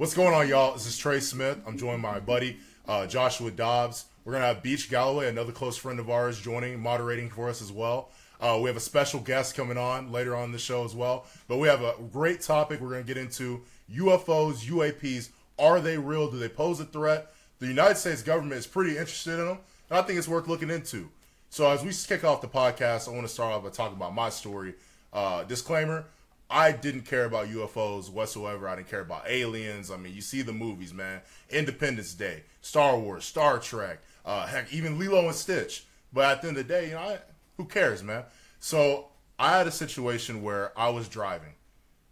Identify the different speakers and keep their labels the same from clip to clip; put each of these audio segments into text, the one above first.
Speaker 1: What's going on, y'all? This is Trey Smith. I'm joined by my buddy uh, Joshua Dobbs. We're gonna have Beach Galloway, another close friend of ours, joining, moderating for us as well. Uh, we have a special guest coming on later on the show as well. But we have a great topic. We're gonna get into UFOs, UAPs. Are they real? Do they pose a threat? The United States government is pretty interested in them, and I think it's worth looking into. So as we kick off the podcast, I want to start off by talking about my story. Uh, disclaimer: I didn't care about UFOs whatsoever. I didn't care about aliens. I mean, you see the movies, man. Independence Day, Star Wars, Star Trek, uh, heck, even Lilo and Stitch. But at the end of the day, you know, I, who cares, man? So I had a situation where I was driving,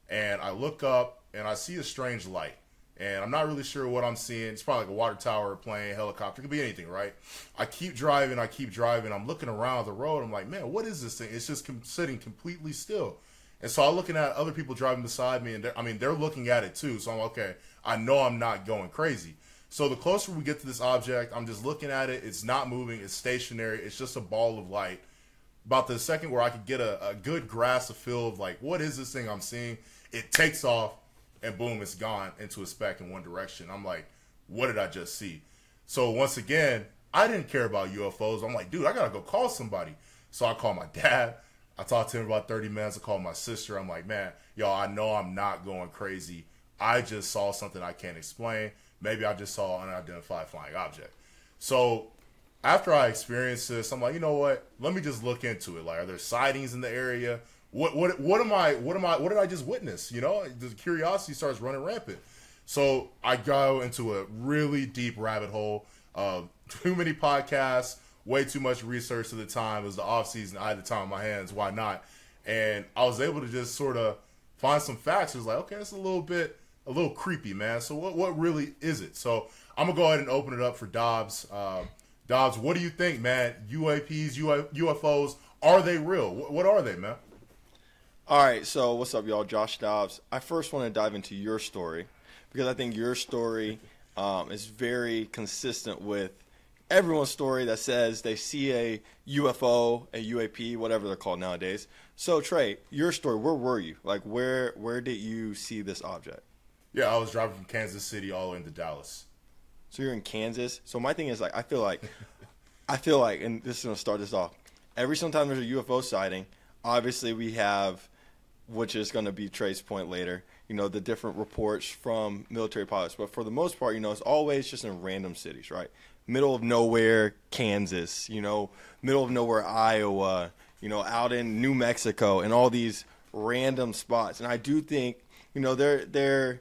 Speaker 1: and I look up and I see a strange light, and I'm not really sure what I'm seeing. It's probably like a water tower, plane, helicopter. It could be anything, right? I keep driving. I keep driving. I'm looking around the road. I'm like, man, what is this thing? It's just com- sitting completely still. And so I'm looking at other people driving beside me, and I mean, they're looking at it too. So I'm okay. I know I'm not going crazy. So the closer we get to this object, I'm just looking at it. It's not moving. It's stationary. It's just a ball of light. About the second where I could get a, a good grasp, of feel of like, what is this thing I'm seeing? It takes off, and boom, it's gone into a speck in one direction. I'm like, what did I just see? So once again, I didn't care about UFOs. I'm like, dude, I gotta go call somebody. So I call my dad. I talked to him about 30 minutes. I called my sister. I'm like, man, y'all, I know I'm not going crazy. I just saw something I can't explain. Maybe I just saw an unidentified flying object. So after I experienced this, I'm like, you know what? Let me just look into it. Like, are there sightings in the area? What what what am I? What am I? What did I just witness? You know, the curiosity starts running rampant. So I go into a really deep rabbit hole of too many podcasts, way too much research at the time. It was the off season. I had the time on my hands. Why not? And I was able to just sort of find some facts. It was like, okay, it's a little bit, a little creepy, man. So what, what really is it? So I'm gonna go ahead and open it up for Dobbs. Uh, Dobbs, what do you think, man? UAPs, UFOs, are they real? What are they, man?
Speaker 2: All right, so what's up, y'all? Josh Dobbs. I first want to dive into your story because I think your story um, is very consistent with everyone's story that says they see a UFO, a UAP, whatever they're called nowadays. So Trey, your story, where were you? Like where where did you see this object?
Speaker 1: Yeah, I was driving from Kansas City all the way into Dallas.
Speaker 2: So you're in Kansas. So my thing is like I feel like I feel like and this is gonna start this off. Every single time there's a UFO sighting, obviously we have which is gonna be Trey's point later, you know, the different reports from military pilots. But for the most part, you know, it's always just in random cities, right? Middle of nowhere Kansas, you know, middle of nowhere Iowa, you know, out in New Mexico and all these random spots. And I do think, you know, they're they're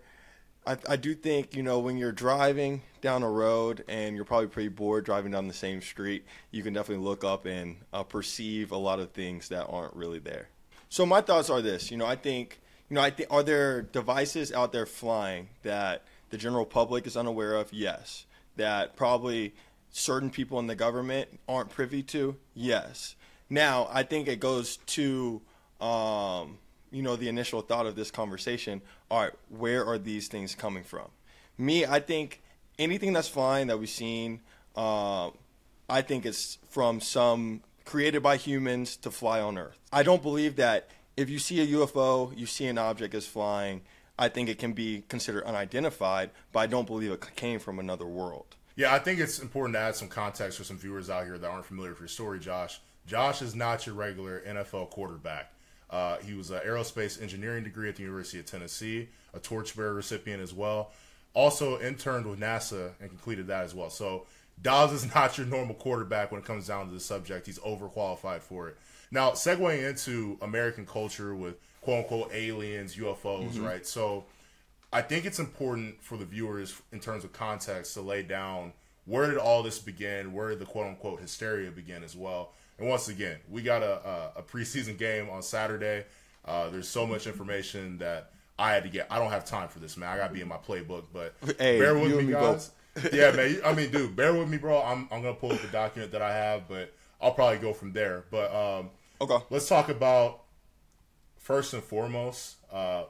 Speaker 2: I, I do think, you know, when you're driving down a road and you're probably pretty bored driving down the same street, you can definitely look up and uh, perceive a lot of things that aren't really there. So my thoughts are this, you know, I think, you know, I think are there devices out there flying that the general public is unaware of? Yes that probably certain people in the government aren't privy to? Yes. Now, I think it goes to, um, you know, the initial thought of this conversation. All right, where are these things coming from? Me, I think anything that's flying that we've seen, uh, I think it's from some created by humans to fly on Earth. I don't believe that if you see a UFO, you see an object is flying, I think it can be considered unidentified, but I don't believe it came from another world.
Speaker 1: Yeah, I think it's important to add some context for some viewers out here that aren't familiar with your story, Josh. Josh is not your regular NFL quarterback. Uh, he was an aerospace engineering degree at the University of Tennessee, a torchbearer recipient as well. Also interned with NASA and completed that as well. So Dobbs is not your normal quarterback when it comes down to the subject. He's overqualified for it. Now, segueing into American culture with quote unquote aliens, UFOs, mm-hmm. right? So I think it's important for the viewers in terms of context to lay down where did all this begin, where did the quote unquote hysteria begin as well. And once again, we got a, a, a preseason game on Saturday. Uh, there's so much information that I had to get. I don't have time for this, man. I gotta be in my playbook, but hey, bear with me, guys. yeah, man. I mean, dude, bear with me, bro. I'm I'm gonna pull up the document that I have, but I'll probably go from there. But um,
Speaker 2: okay,
Speaker 1: let's talk about first and foremost, uh,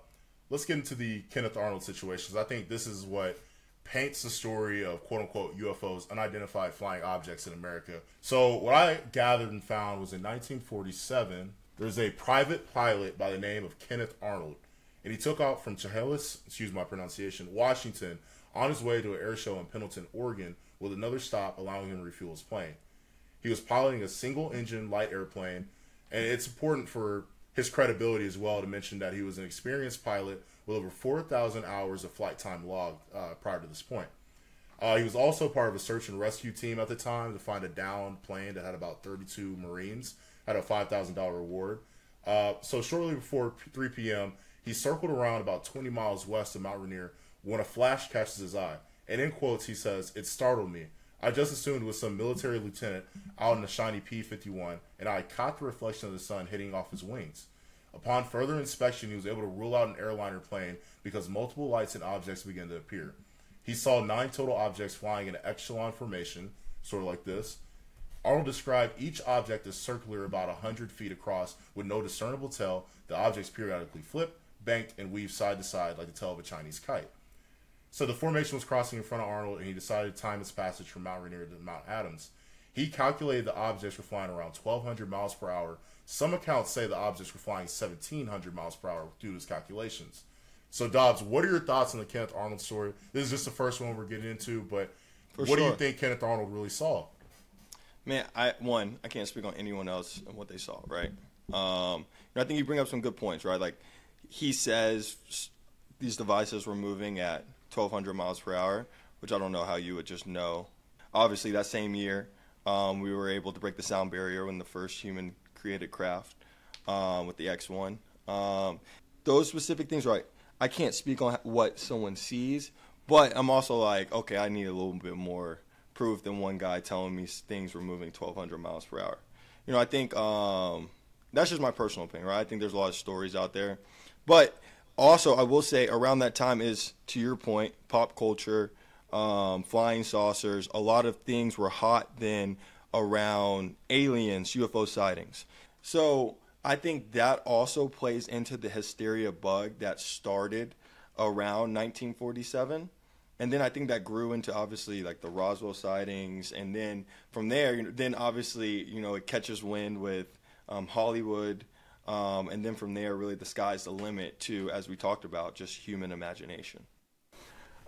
Speaker 1: let's get into the Kenneth Arnold situation. I think this is what paints the story of quote unquote UFOs, unidentified flying objects in America. So, what I gathered and found was in 1947, there's a private pilot by the name of Kenneth Arnold, and he took off from Chehalis, excuse my pronunciation, Washington, on his way to an air show in Pendleton, Oregon, with another stop allowing him to refuel his plane. He was piloting a single engine light airplane, and it's important for his credibility as well to mention that he was an experienced pilot with over 4,000 hours of flight time logged uh, prior to this point. Uh, he was also part of a search and rescue team at the time to find a downed plane that had about 32 Marines, had a $5,000 reward. Uh, so shortly before 3 p.m., he circled around about 20 miles west of Mount Rainier when a flash catches his eye. And in quotes, he says, It startled me. I just assumed it was some military lieutenant out in a shiny P 51, and I caught the reflection of the sun hitting off his wings. Upon further inspection, he was able to rule out an airliner plane because multiple lights and objects began to appear. He saw nine total objects flying in an echelon formation, sort of like this. Arnold described each object as circular about 100 feet across with no discernible tail. The objects periodically flip, banked, and weave side to side like the tail of a Chinese kite. So the formation was crossing in front of Arnold, and he decided to time its passage from Mount Rainier to Mount Adams. He calculated the objects were flying around 1,200 miles per hour. Some accounts say the objects were flying 1,700 miles per hour due to his calculations. So, Dobbs, what are your thoughts on the Kenneth Arnold story? This is just the first one we're getting into, but For what sure. do you think Kenneth Arnold really saw?
Speaker 2: Man, I one, I can't speak on anyone else and what they saw, right? Um, I think you bring up some good points, right? Like he says these devices were moving at 1,200 miles per hour, which I don't know how you would just know. Obviously, that same year, um, we were able to break the sound barrier when the first human created craft um, with the X1. Um, those specific things, right? I can't speak on what someone sees, but I'm also like, okay, I need a little bit more proof than one guy telling me things were moving 1,200 miles per hour. You know, I think um, that's just my personal opinion, right? I think there's a lot of stories out there, but also, I will say around that time is, to your point, pop culture, um, flying saucers. A lot of things were hot then around aliens, UFO sightings. So I think that also plays into the hysteria bug that started around 1947. And then I think that grew into obviously like the Roswell sightings, and then from there, then obviously you know it catches wind with um, Hollywood, um, and then from there, really the sky's the limit to, as we talked about, just human imagination.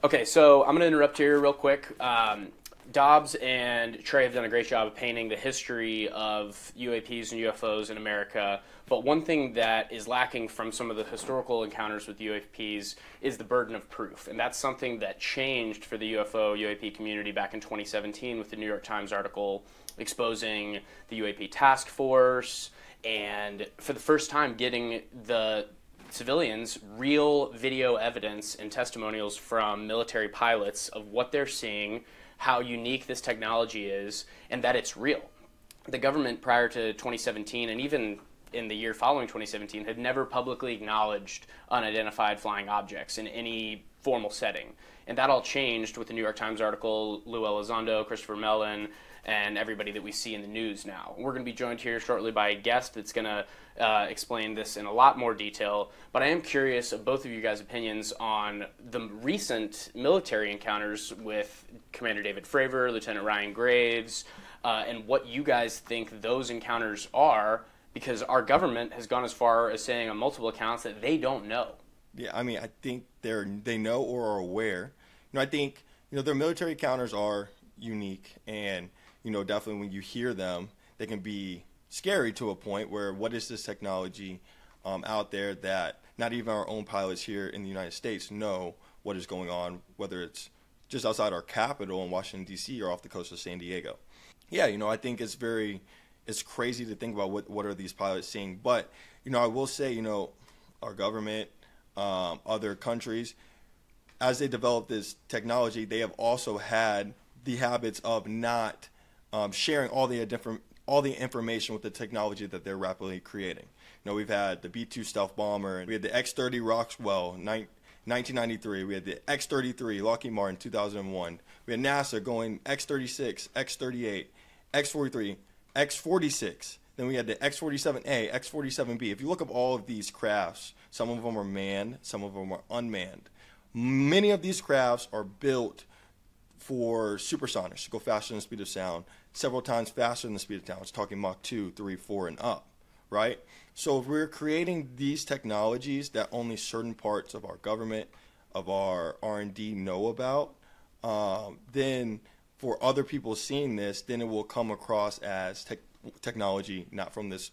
Speaker 3: Okay, so I'm going to interrupt here real quick. Um, Dobbs and Trey have done a great job of painting the history of UAPs and UFOs in America. But one thing that is lacking from some of the historical encounters with UAPs is the burden of proof. And that's something that changed for the UFO UAP community back in 2017 with the New York Times article exposing the UAP task force and for the first time getting the civilians real video evidence and testimonials from military pilots of what they're seeing, how unique this technology is, and that it's real. The government prior to 2017 and even in the year following 2017 had never publicly acknowledged unidentified flying objects in any formal setting. And that all changed with the New York Times article, Lou Elizondo, Christopher Mellon, and everybody that we see in the news now. We're going to be joined here shortly by a guest that's going to uh, explain this in a lot more detail. But I am curious of both of you guys' opinions on the recent military encounters with Commander David Fravor, Lieutenant Ryan Graves, uh, and what you guys think those encounters are, because our government has gone as far as saying on multiple accounts that they don't know.
Speaker 2: Yeah, I mean, I think they're they know or are aware. You know, I think you know their military encounters are unique and you know, definitely when you hear them, they can be scary to a point where what is this technology um, out there that not even our own pilots here in the United States know what is going on, whether it's just outside our capital in Washington D.C. or off the coast of San Diego. Yeah, you know, I think it's very, it's crazy to think about what what are these pilots seeing. But you know, I will say, you know, our government, um, other countries, as they develop this technology, they have also had the habits of not um, sharing all the different all the information with the technology that they're rapidly creating. You know, we've had the B-2 stealth bomber, we had the X-30 Rockwell, 1993. We had the X-33 Lockheed Martin, 2001. We had NASA going X-36, X-38, X-43, X-46. Then we had the X-47A, X-47B. If you look up all of these crafts, some of them are manned, some of them are unmanned. Many of these crafts are built for supersonics to go faster than the speed of sound, several times faster than the speed of sound. It's talking Mach 2, 3, 4, and up, right? So if we're creating these technologies that only certain parts of our government, of our R and D know about, um, then for other people seeing this, then it will come across as tech technology not from this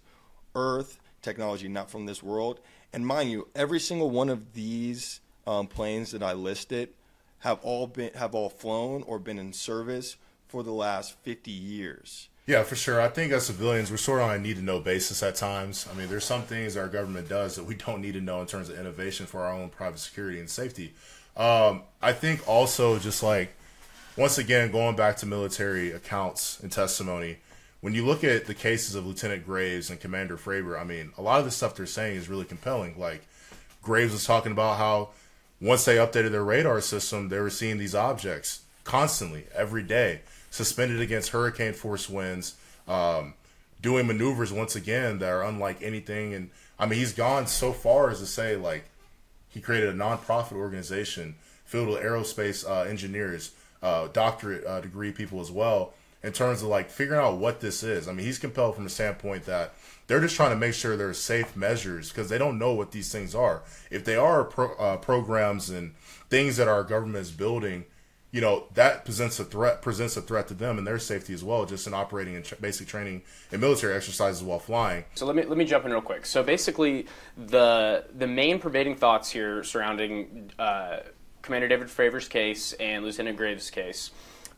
Speaker 2: earth, technology not from this world. And mind you, every single one of these um, planes that I listed have all been have all flown or been in service for the last 50 years.
Speaker 1: Yeah, for sure. I think as civilians, we're sort of on a need to know basis at times. I mean, there's some things our government does that we don't need to know in terms of innovation for our own private security and safety. Um, I think also just like once again going back to military accounts and testimony, when you look at the cases of Lieutenant Graves and Commander Fravor, I mean, a lot of the stuff they're saying is really compelling. Like Graves was talking about how once they updated their radar system, they were seeing these objects constantly every day suspended against hurricane force winds, um, doing maneuvers once again that are unlike anything. And I mean, he's gone so far as to say like he created a nonprofit organization filled with aerospace uh, engineers, uh, doctorate uh, degree people as well. In terms of like figuring out what this is, I mean, he's compelled from the standpoint that they're just trying to make sure there are safe measures because they don't know what these things are. If they are pro- uh, programs and things that our government is building you know that presents a threat presents a threat to them and their safety as well just in operating and tra- basic training and military exercises while flying.
Speaker 3: So let me let me jump in real quick. So basically the the main pervading thoughts here surrounding uh, commander david fravor's case and lieutenant graves case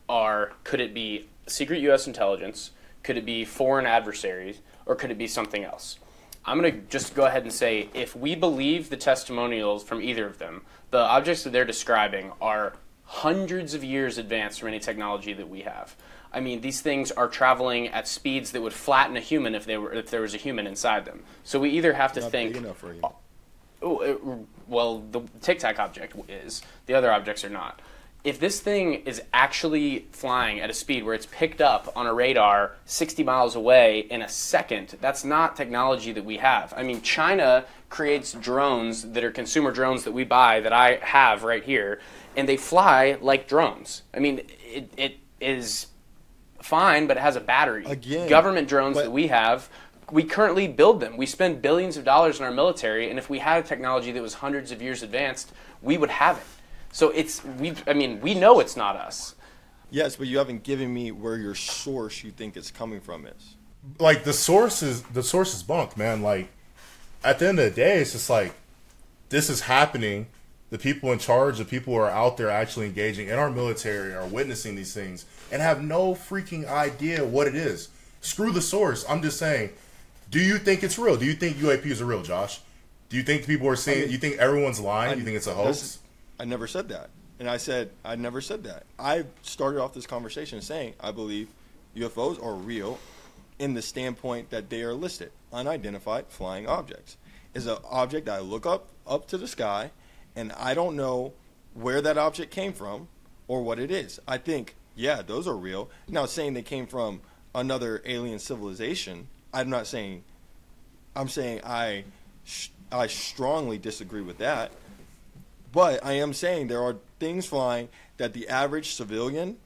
Speaker 3: are could it be secret us intelligence? Could it be foreign adversaries? Or could it be something else? I'm going to just go ahead and say if we believe the testimonials from either of them the objects that they're describing are hundreds of years advanced from any technology that we have. I mean, these things are traveling at speeds that would flatten a human if they were if there was a human inside them. So we either have to
Speaker 2: Not
Speaker 3: think.
Speaker 2: big enough for you.
Speaker 3: Oh, it, well, the Tic Tac object is. The other objects are not. If this thing is actually flying at a speed where it's picked up on a radar 60 miles away in a second, that's not technology that we have. I mean, China creates drones that are consumer drones that we buy that I have right here, and they fly like drones. I mean, it, it is fine, but it has a battery.
Speaker 2: Again,
Speaker 3: Government drones
Speaker 2: but-
Speaker 3: that we have, we currently build them. We spend billions of dollars in our military, and if we had a technology that was hundreds of years advanced, we would have it. So it's we. I mean, we know it's not us.
Speaker 2: Yes, but you haven't given me where your source you think it's coming from is.
Speaker 1: like the source is the source is bunk man like at the end of the day it's just like this is happening the people in charge the people who are out there actually engaging in our military are witnessing these things and have no freaking idea what it is screw the source i'm just saying do you think it's real do you think uaps are real josh do you think people are seeing
Speaker 2: mean,
Speaker 1: you think everyone's lying you think it's a hoax
Speaker 2: This- I never said that. And I said, I never said that. I started off this conversation saying I believe UFOs are real in the standpoint that they are listed unidentified flying objects. Is an object that I look up up to the sky and I don't know where that object came from or what it is. I think, yeah, those are real. Now saying they came from another alien civilization, I'm not saying I'm saying I I strongly disagree with that. But I am saying there are things flying that the average civilian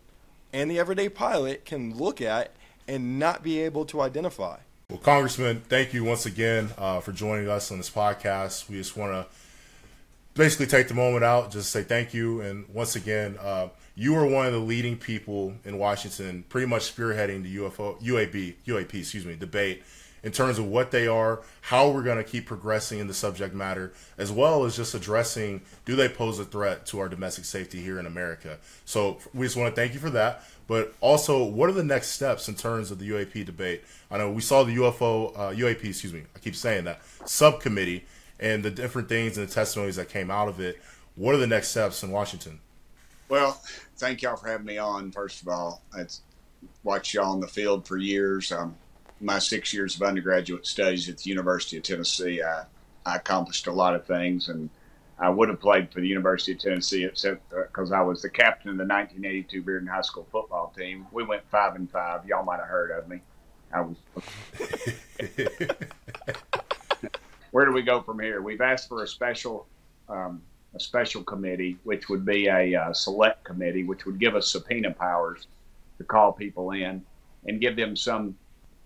Speaker 2: and the everyday pilot can look at and not be able to identify.
Speaker 1: Well, Congressman, thank you once again uh, for joining us on this podcast. We just want to basically take the moment out, just say thank you. And once again, uh, you are one of the leading people in Washington, pretty much spearheading the UFO, UAB, UAP, excuse me, debate in terms of what they are, how we're going to keep progressing in the subject matter, as well as just addressing do they pose a threat to our domestic safety here in America. So we just want to thank you for that. But also, what are the next steps in terms of the UAP debate? I know we saw the UFO, uh, UAP, excuse me, I keep saying that, subcommittee and the different things and the testimonies that came out of it. What are the next steps in Washington?
Speaker 4: Well, thank y'all for having me on. First of all, I've watched y'all in the field for years. Um, my six years of undergraduate studies at the University of Tennessee, I, I accomplished a lot of things, and I would have played for the University of Tennessee except because I was the captain of the 1982 Bearden High School football team. We went five and five. Y'all might have heard of me. I was. Where do we go from here? We've asked for a special um, a special committee, which would be a uh, select committee, which would give us subpoena powers to call people in and give them some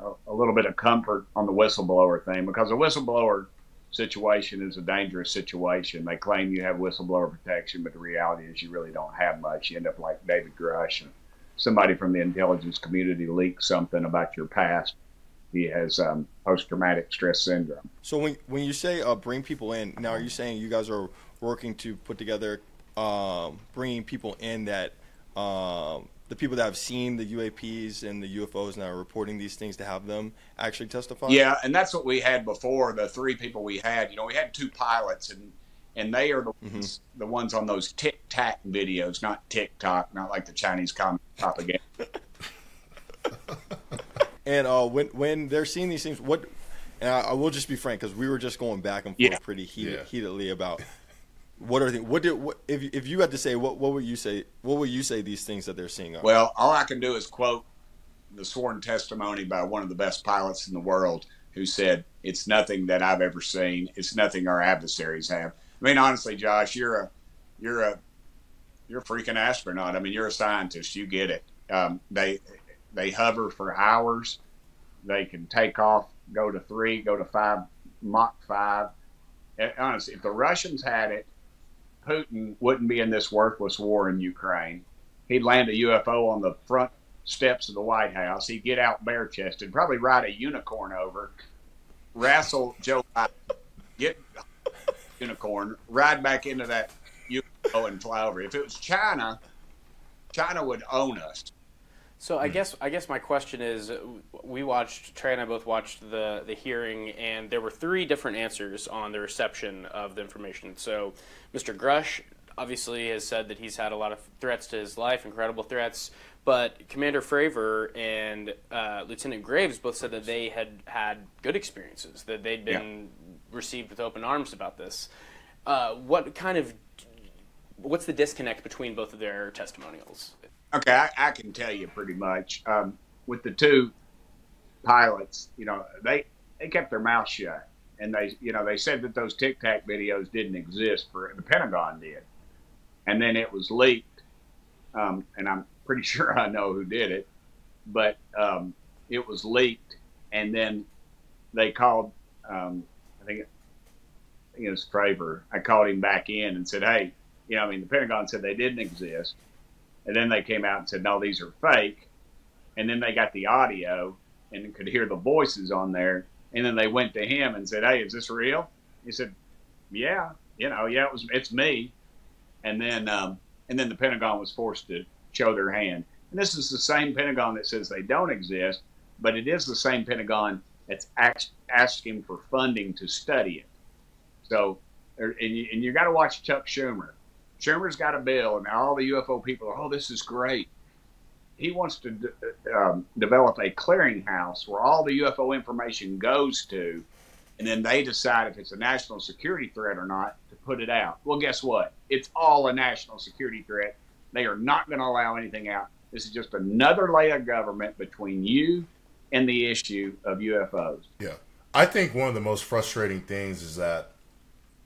Speaker 4: a, a little bit of comfort on the whistleblower thing because a whistleblower situation is a dangerous situation. They claim you have whistleblower protection, but the reality is you really don't have much. You end up like David Grush and somebody from the intelligence community leaks something about your past. He has um, post-traumatic stress syndrome.
Speaker 2: So when when you say uh, bring people in, now are you saying you guys are working to put together um, bringing people in that um, the people that have seen the UAPs and the UFOs and are reporting these things to have them actually testify?
Speaker 4: Yeah, and that's what we had before. The three people we had, you know, we had two pilots, and and they are the mm-hmm. ones, the ones on those Tic Tac videos, not TikTok, not like the Chinese communist propaganda.
Speaker 2: and uh, when when they're seeing these things, what? And I, I will just be frank because we were just going back and forth yeah. pretty heated, yeah. heatedly about what are the what did what if if you had to say what what would you say what would you say these things that they're seeing are?
Speaker 4: Well, all I can do is quote the sworn testimony by one of the best pilots in the world who said it's nothing that I've ever seen. It's nothing our adversaries have. I mean, honestly, Josh, you're a you're a you're a freaking astronaut. I mean, you're a scientist. You get it. Um, they they hover for hours. They can take off, go to three, go to five, Mach five. And honestly, if the Russians had it, Putin wouldn't be in this worthless war in Ukraine. He'd land a UFO on the front steps of the White House. He'd get out bare chested, probably ride a unicorn over, wrestle Joe Biden, get unicorn, ride back into that UFO and fly over. If it was China, China would own us.
Speaker 3: So I guess I guess my question is, we watched Trey and I both watched the the hearing, and there were three different answers on the reception of the information. So Mr. Grush obviously has said that he's had a lot of threats to his life, incredible threats. But Commander Fravor and uh, Lieutenant Graves both said that they had had good experiences, that they'd been yeah. received with open arms about this. Uh, what kind of what's the disconnect between both of their testimonials?
Speaker 4: Okay, I, I can tell you pretty much. Um, with the two pilots, you know, they they kept their mouth shut, and they, you know, they said that those Tic Tac videos didn't exist for the Pentagon did, and then it was leaked, um, and I'm pretty sure I know who did it, but um, it was leaked, and then they called. Um, I think it, I think it was. I called him back in and said, "Hey, you know, I mean, the Pentagon said they didn't exist." And then they came out and said, no, these are fake. And then they got the audio and could hear the voices on there. And then they went to him and said, hey, is this real? He said, yeah, you know, yeah, it was, it's me. And then, um, and then the Pentagon was forced to show their hand. And this is the same Pentagon that says they don't exist, but it is the same Pentagon that's asking for funding to study it. So, and you, and you got to watch Chuck Schumer. Schumer's got a bill, and all the UFO people are, oh, this is great. He wants to um, develop a clearinghouse where all the UFO information goes to, and then they decide if it's a national security threat or not to put it out. Well, guess what? It's all a national security threat. They are not going to allow anything out. This is just another layer of government between you and the issue of UFOs.
Speaker 1: Yeah. I think one of the most frustrating things is that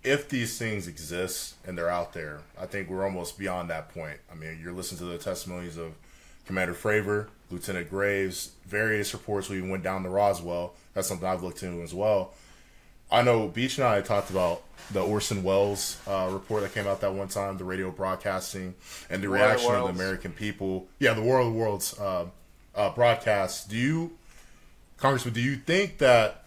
Speaker 1: if these things exist and they're out there, I think we're almost beyond that point. I mean, you're listening to the testimonies of Commander Fravor, Lieutenant Graves, various reports. We went down to Roswell. That's something I've looked into as well. I know Beach and I talked about the Orson Welles uh, report that came out that one time, the radio broadcasting, and the War reaction of the American people. Yeah, the War of the Worlds uh, uh, broadcast. Do you, Congressman, do you think that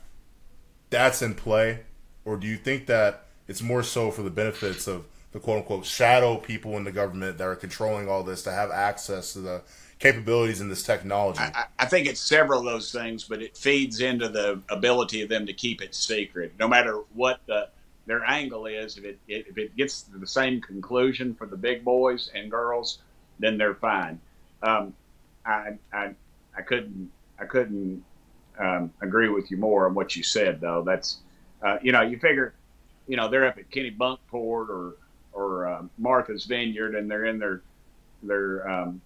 Speaker 1: that's in play, or do you think that it's more so for the benefits of the quote unquote shadow people in the government that are controlling all this to have access to the capabilities in this technology.
Speaker 4: I, I, think it's several of those things, but it feeds into the ability of them to keep it secret, no matter what the their angle is. If it if it gets to the same conclusion for the big boys and girls, then they're fine. Um, I, I I couldn't I couldn't um, agree with you more on what you said though. That's uh, you know you figure you know they're up at Kennebunkport or or um, Martha's Vineyard and they're in their their um,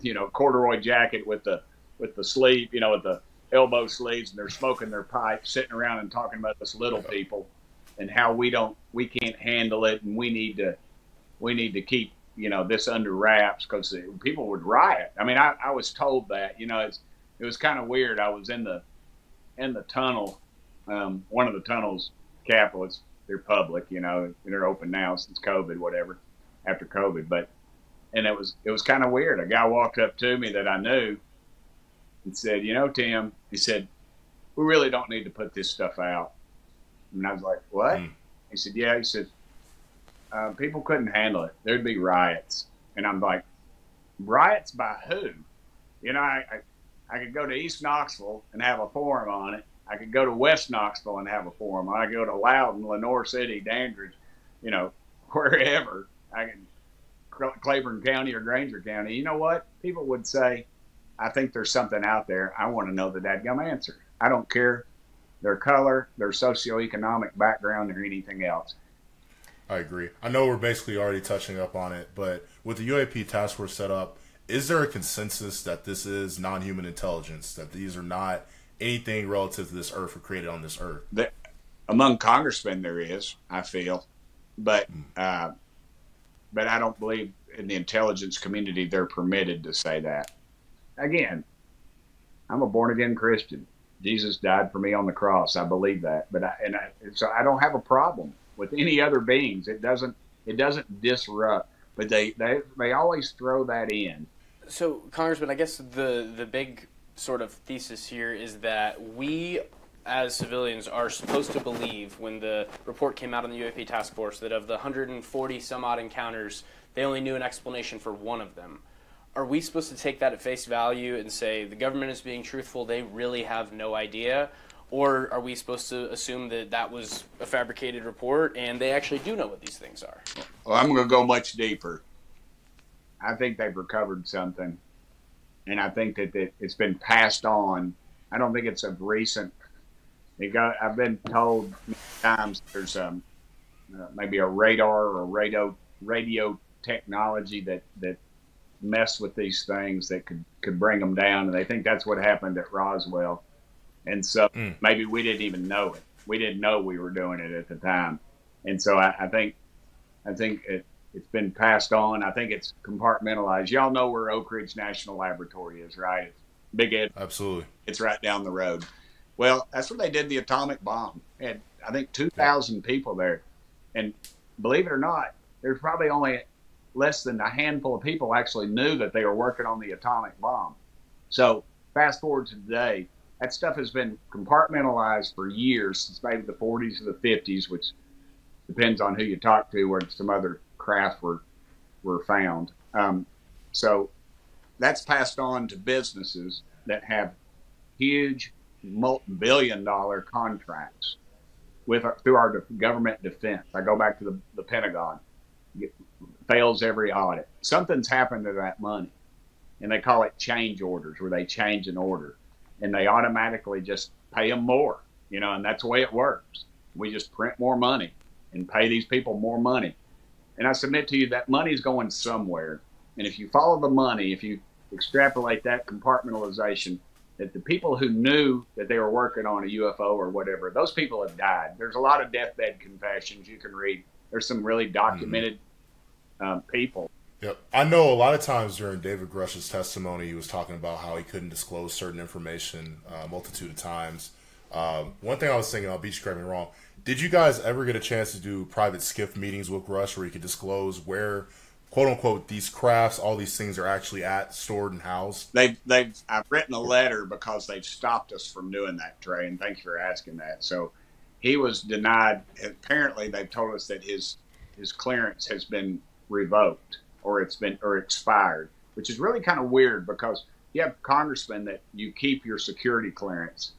Speaker 4: you know corduroy jacket with the with the sleeve you know with the elbow sleeves and they're smoking their pipe sitting around and talking about us little people and how we don't we can't handle it and we need to we need to keep you know this under wraps because people would riot i mean I, I was told that you know it's it was kind of weird i was in the in the tunnel. Um, one of the tunnels, Capitol, it's they're public, you know, they're open now since COVID, whatever, after COVID. But and it was it was kind of weird. A guy walked up to me that I knew and said, "You know, Tim," he said, "we really don't need to put this stuff out." And I was like, "What?" Mm. He said, "Yeah." He said, uh, "People couldn't handle it. There'd be riots." And I'm like, "Riots by who?" You know, I, I I could go to East Knoxville and have a forum on it. I could go to West Knoxville and have a forum. I could go to Loudon, Lenoir City, Dandridge, you know, wherever. I can Claiborne County or Grainger County. You know what? People would say, I think there's something out there. I want to know the dadgum answer. I don't care their color, their socioeconomic background, or anything else.
Speaker 1: I agree. I know we're basically already touching up on it, but with the UAP task force set up, is there a consensus that this is non-human intelligence? That these are not anything relative to this earth or created on this earth?
Speaker 4: The, among congressmen, there is. I feel, but hmm. uh, but I don't believe in the intelligence community they're permitted to say that. Again, I'm a born again Christian. Jesus died for me on the cross. I believe that, but I, and I, so I don't have a problem with any other beings. It doesn't it doesn't disrupt, but they they they always throw that in.
Speaker 3: So, Congressman, I guess the the big sort of thesis here is that we as civilians are supposed to believe when the report came out on the UAP task force that of the 140 some odd encounters, they only knew an explanation for one of them. Are we supposed to take that at face value and say the government is being truthful, they really have no idea? Or are we supposed to assume that that was a fabricated report and they actually do know what these things are?
Speaker 4: Well, I'm going to go much deeper. I think they've recovered something. And I think that it's been passed on. I don't think it's a recent got. I've been told many times there's um, uh, maybe a radar or radio radio technology that that mess with these things that could could bring them down, and they think that's what happened at Roswell, and so mm. maybe we didn't even know it. We didn't know we were doing it at the time, and so I, I think I think it, it's been passed on. I think it's compartmentalized. Y'all know where Oak Ridge National Laboratory is, right? It's Big Ed.
Speaker 1: Absolutely.
Speaker 4: It's right down the road. Well, that's where they did the atomic bomb. Had I think two thousand people there, and believe it or not, there's probably only less than a handful of people actually knew that they were working on the atomic bomb. So fast forward to today, that stuff has been compartmentalized for years since maybe the 40s or the 50s, which depends on who you talk to, or some other craft were were found. Um, so that's passed on to businesses that have huge multi-billion dollar contracts with our, through our government defense. I go back to the, the Pentagon. It fails every audit. Something's happened to that money, and they call it change orders, where they change an order, and they automatically just pay them more. You know, and that's the way it works. We just print more money and pay these people more money. And I submit to you that money's going somewhere. And if you follow the money, if you extrapolate that compartmentalization, that the people who knew that they were working on a UFO or whatever, those people have died. There's a lot of deathbed confessions you can read. There's some really documented mm-hmm. um, people.
Speaker 1: Yep. I know a lot of times during David Grush's testimony, he was talking about how he couldn't disclose certain information uh, a multitude of times. Um, one thing I was thinking, I'll be correct me wrong. Did you guys ever get a chance to do private SCIF meetings with Grush where you could disclose where quote unquote these crafts, all these things are actually at stored and housed?
Speaker 4: They've they've I've written a letter because they've stopped us from doing that, Trey, and thank you for asking that. So he was denied. Apparently, they've told us that his his clearance has been revoked or it's been or expired, which is really kind of weird because you have congressmen that you keep your security clearance.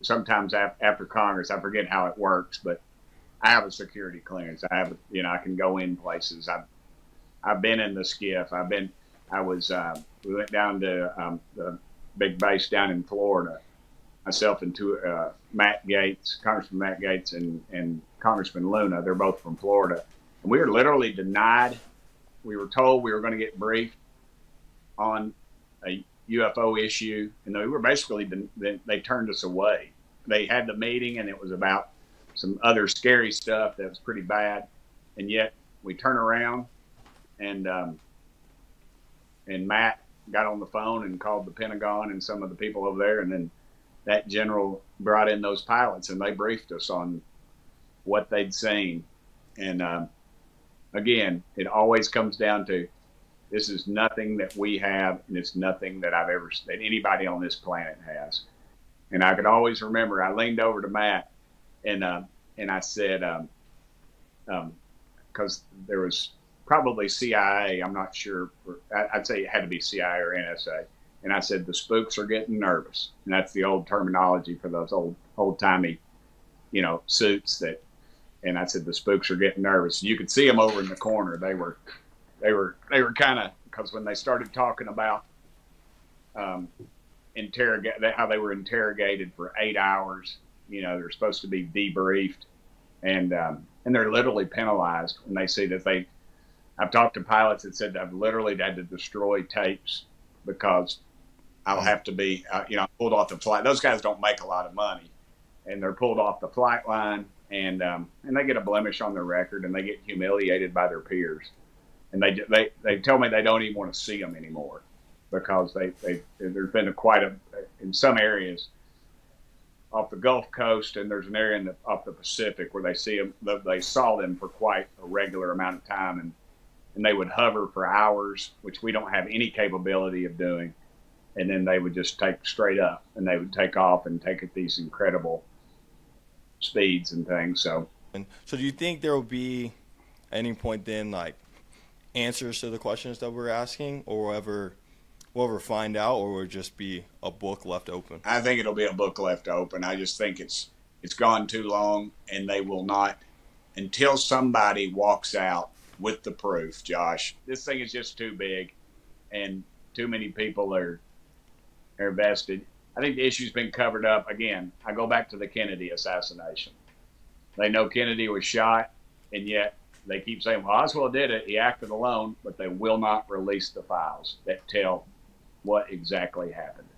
Speaker 4: Sometimes after Congress, I forget how it works, but I have a security clearance. I have, you know, I can go in places. I've I've been in the SCIF. I've been. I was. Uh, we went down to um, the big base down in Florida. Myself and two uh, Matt Gaetz, Congressman Matt Gaetz, and and Congressman Luna. They're both from Florida, and we were literally denied. We were told we were going to get briefed on a UFO issue, and they were basically been. they turned us away. They had the meeting, and it was about some other scary stuff that was pretty bad, and yet we turn around and um, and Matt got on the phone and called the Pentagon and some of the people over there, and then that general brought in those pilots and they briefed us on what they'd seen. And um, again, it always comes down to this is nothing that we have, and it's nothing that I've ever that anybody on this planet has. And I could always remember I leaned over to Matt and uh, and I said, because um, um, there was probably CIA, I'm not sure. I'd say it had to be CIA or NSA. And I said the spooks are getting nervous, and that's the old terminology for those old old timey, you know, suits that. And I said the spooks are getting nervous. You could see them over in the corner. They were, they were, they were kind of because when they started talking about um, interrogate how they were interrogated for eight hours. You know, they're supposed to be debriefed, and um, and they're literally penalized when they see that they. I've talked to pilots that said I've literally had to destroy tapes because I'll have to be, uh, you know, pulled off the flight. Those guys don't make a lot of money, and they're pulled off the flight line, and um, and they get a blemish on their record, and they get humiliated by their peers, and they they they tell me they don't even want to see them anymore because they, they there's been a quite a in some areas off the Gulf Coast, and there's an area in the, off the Pacific where they see them. They saw them for quite a regular amount of time, and and they would hover for hours, which we don't have any capability of doing. And then they would just take straight up, and they would take off and take at these incredible speeds and things. So,
Speaker 2: and so do you think there will be any point then like answers to the questions that we're asking, or ever we'll ever find out, or will just be a book left open?
Speaker 4: I think it'll be a book left open. I just think it's it's gone too long, and they will not until somebody walks out with the proof. Josh, this thing is just too big, and too many people are are vested. I think the issue's been covered up. Again, I go back to the Kennedy assassination. They know Kennedy was shot, and yet they keep saying, well, Oswald did it. He acted alone, but they will not release the files that tell what exactly happened.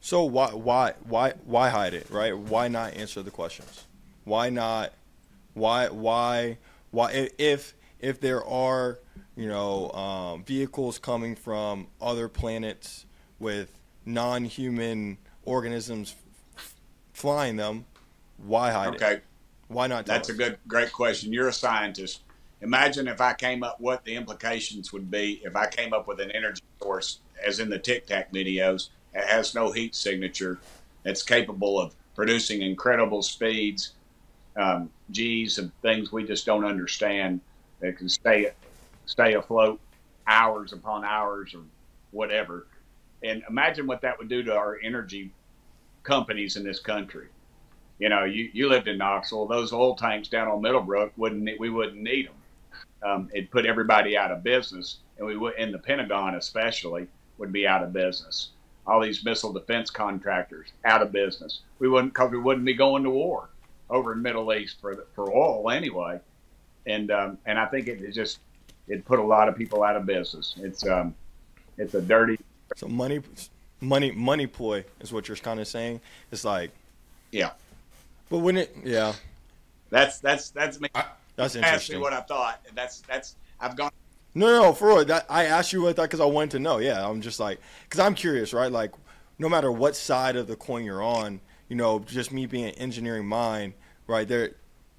Speaker 2: So why why why why hide it, right? Why not answer the questions? Why not why why why if if there are, you know, um, vehicles coming from other planets with non-human organisms flying them, why hide
Speaker 4: okay. it?
Speaker 2: Okay. Why not?
Speaker 4: That's
Speaker 2: us?
Speaker 4: a good, great question. You're a scientist. Imagine if I came up what the implications would be if I came up with an energy source as in the Tic Tac videos, it has no heat signature. that's capable of producing incredible speeds, um, G's, and things we just don't understand. That can stay stay afloat hours upon hours or whatever. And imagine what that would do to our energy companies in this country. You know, you, you lived in Knoxville; those oil tanks down on Middlebrook wouldn't we wouldn't need them. Um, it'd put everybody out of business, and we would in the Pentagon especially would be out of business. All these missile defense contractors out of business. We wouldn't because we wouldn't be going to war over in Middle East for for oil anyway. And um, and I think it just it put a lot of people out of business. It's um it's a dirty.
Speaker 2: So money, money, money ploy is what you're kind of saying. It's like,
Speaker 4: yeah.
Speaker 2: But when it, yeah.
Speaker 4: That's that's that's me. I,
Speaker 2: that's interesting.
Speaker 4: What I thought. That's that's I've gone
Speaker 2: no, no, for real. That, I asked you what that because I wanted to know. Yeah, I'm just like, because I'm curious, right? Like, no matter what side of the coin you're on, you know, just me being an engineering mind, right? There,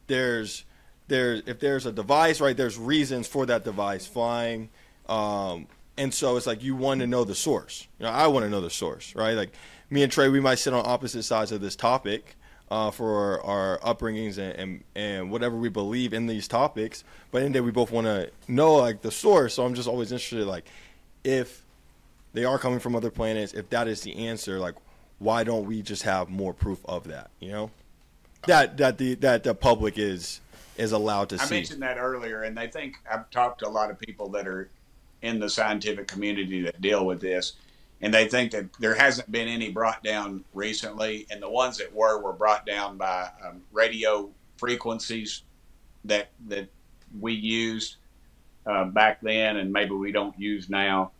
Speaker 2: there's, there's, if there's a device, right? There's reasons for that device flying, um, and so it's like you want to know the source. You know, I want to know the source, right? Like me and Trey, we might sit on opposite sides of this topic, uh, for our, upbringings and, and, and, whatever we believe in these topics. But in the day, we both want to know like the source. So I'm just always interested, like, if they are coming from other planets, if that is the answer, like, why don't we just have more proof of that? You know, that that the that the public is is allowed to
Speaker 4: I
Speaker 2: see.
Speaker 4: I mentioned that earlier, and they think I've talked to a lot of people that are in the scientific community that deal with this and they think that there hasn't been any brought down recently, and the ones that were were brought down by um, radio frequencies that that we used uh, back then, and maybe we don't use now.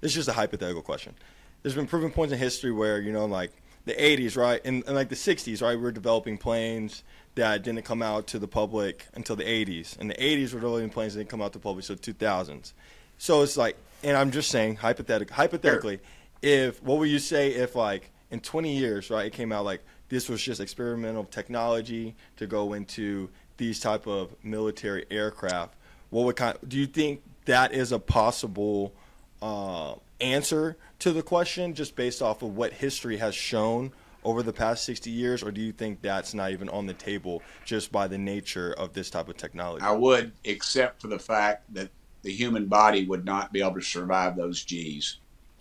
Speaker 2: It's just a hypothetical question. There's been proven points in history where you know, like the 80s, right, and, and like the 60s, right, we are developing planes that didn't come out to the public until the 80s, and the 80s were developing planes that didn't come out to the public until 2000s. So it's like and I'm just saying hypothetically, hypothetically, if what would you say if like in 20 years, right, it came out like this was just experimental technology to go into these type of military aircraft. What would kind? Do you think that is a possible uh, answer to the question, just based off of what history has shown over the past 60 years, or do you think that's not even on the table just by the nature of this type of technology?
Speaker 4: I would, except for the fact that the human body would not be able to survive those G's.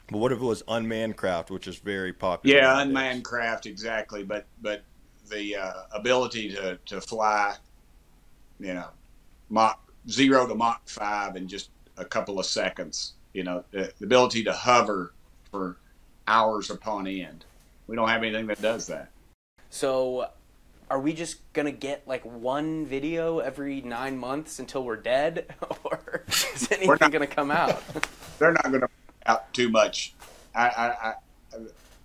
Speaker 2: But what if it was unmanned craft, which is very popular?
Speaker 4: Yeah,
Speaker 2: nowadays?
Speaker 4: unmanned craft, exactly. But but the uh, ability to, to fly, you know, Mach zero to Mach five in just a couple of seconds. You know, the, the ability to hover for hours upon end. We don't have anything that does that.
Speaker 3: So, are we just gonna get like one video every nine months until we're dead, or is anything
Speaker 4: not-
Speaker 3: gonna come out?
Speaker 4: They're not going to out too much. I I, I,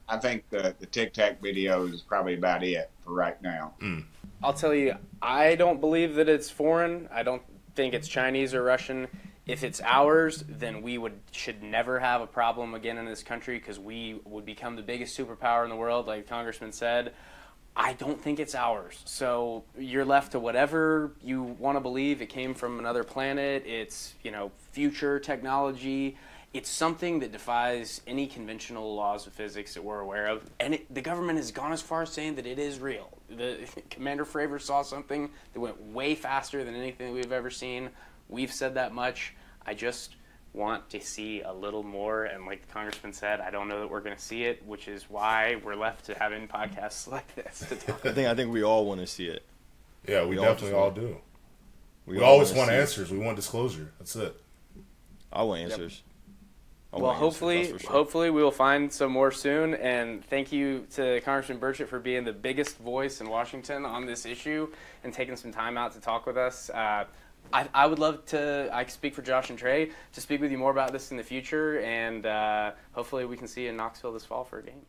Speaker 4: I think the the Tic Tac video is probably about it for right now. Mm.
Speaker 3: I'll tell you, I don't believe that it's foreign. I don't think it's Chinese or Russian. If it's ours, then we would should never have a problem again in this country because we would become the biggest superpower in the world, like the Congressman said. I don't think it's ours. So you're left to whatever you want to believe. It came from another planet. It's you know future technology. It's something that defies any conventional laws of physics that we're aware of, and it, the government has gone as far as saying that it is real. The Commander Fravor saw something that went way faster than anything we've ever seen. We've said that much. I just want to see a little more, and like the congressman said, I don't know that we're going to see it, which is why we're left to having podcasts like this to talk
Speaker 2: I think I think we all want to see it.
Speaker 1: Yeah, we,
Speaker 2: We
Speaker 1: definitely
Speaker 2: just
Speaker 1: all do. We,
Speaker 2: all
Speaker 1: always
Speaker 2: wanna
Speaker 1: want
Speaker 2: see it.
Speaker 1: answers. We want disclosure. That's it.
Speaker 2: I want answers. I
Speaker 3: Well,
Speaker 2: want
Speaker 3: hopefully,
Speaker 2: that's sure.
Speaker 3: hopefully we will find some more soon. And thank you to Congressman Burchett for being the biggest voice in Washington on this issue and taking some time out to talk with us. Uh, I, I would love to. I speak for Josh and Trey to speak with you more about this in the future, and uh, hopefully we can see you in Knoxville this fall for a game.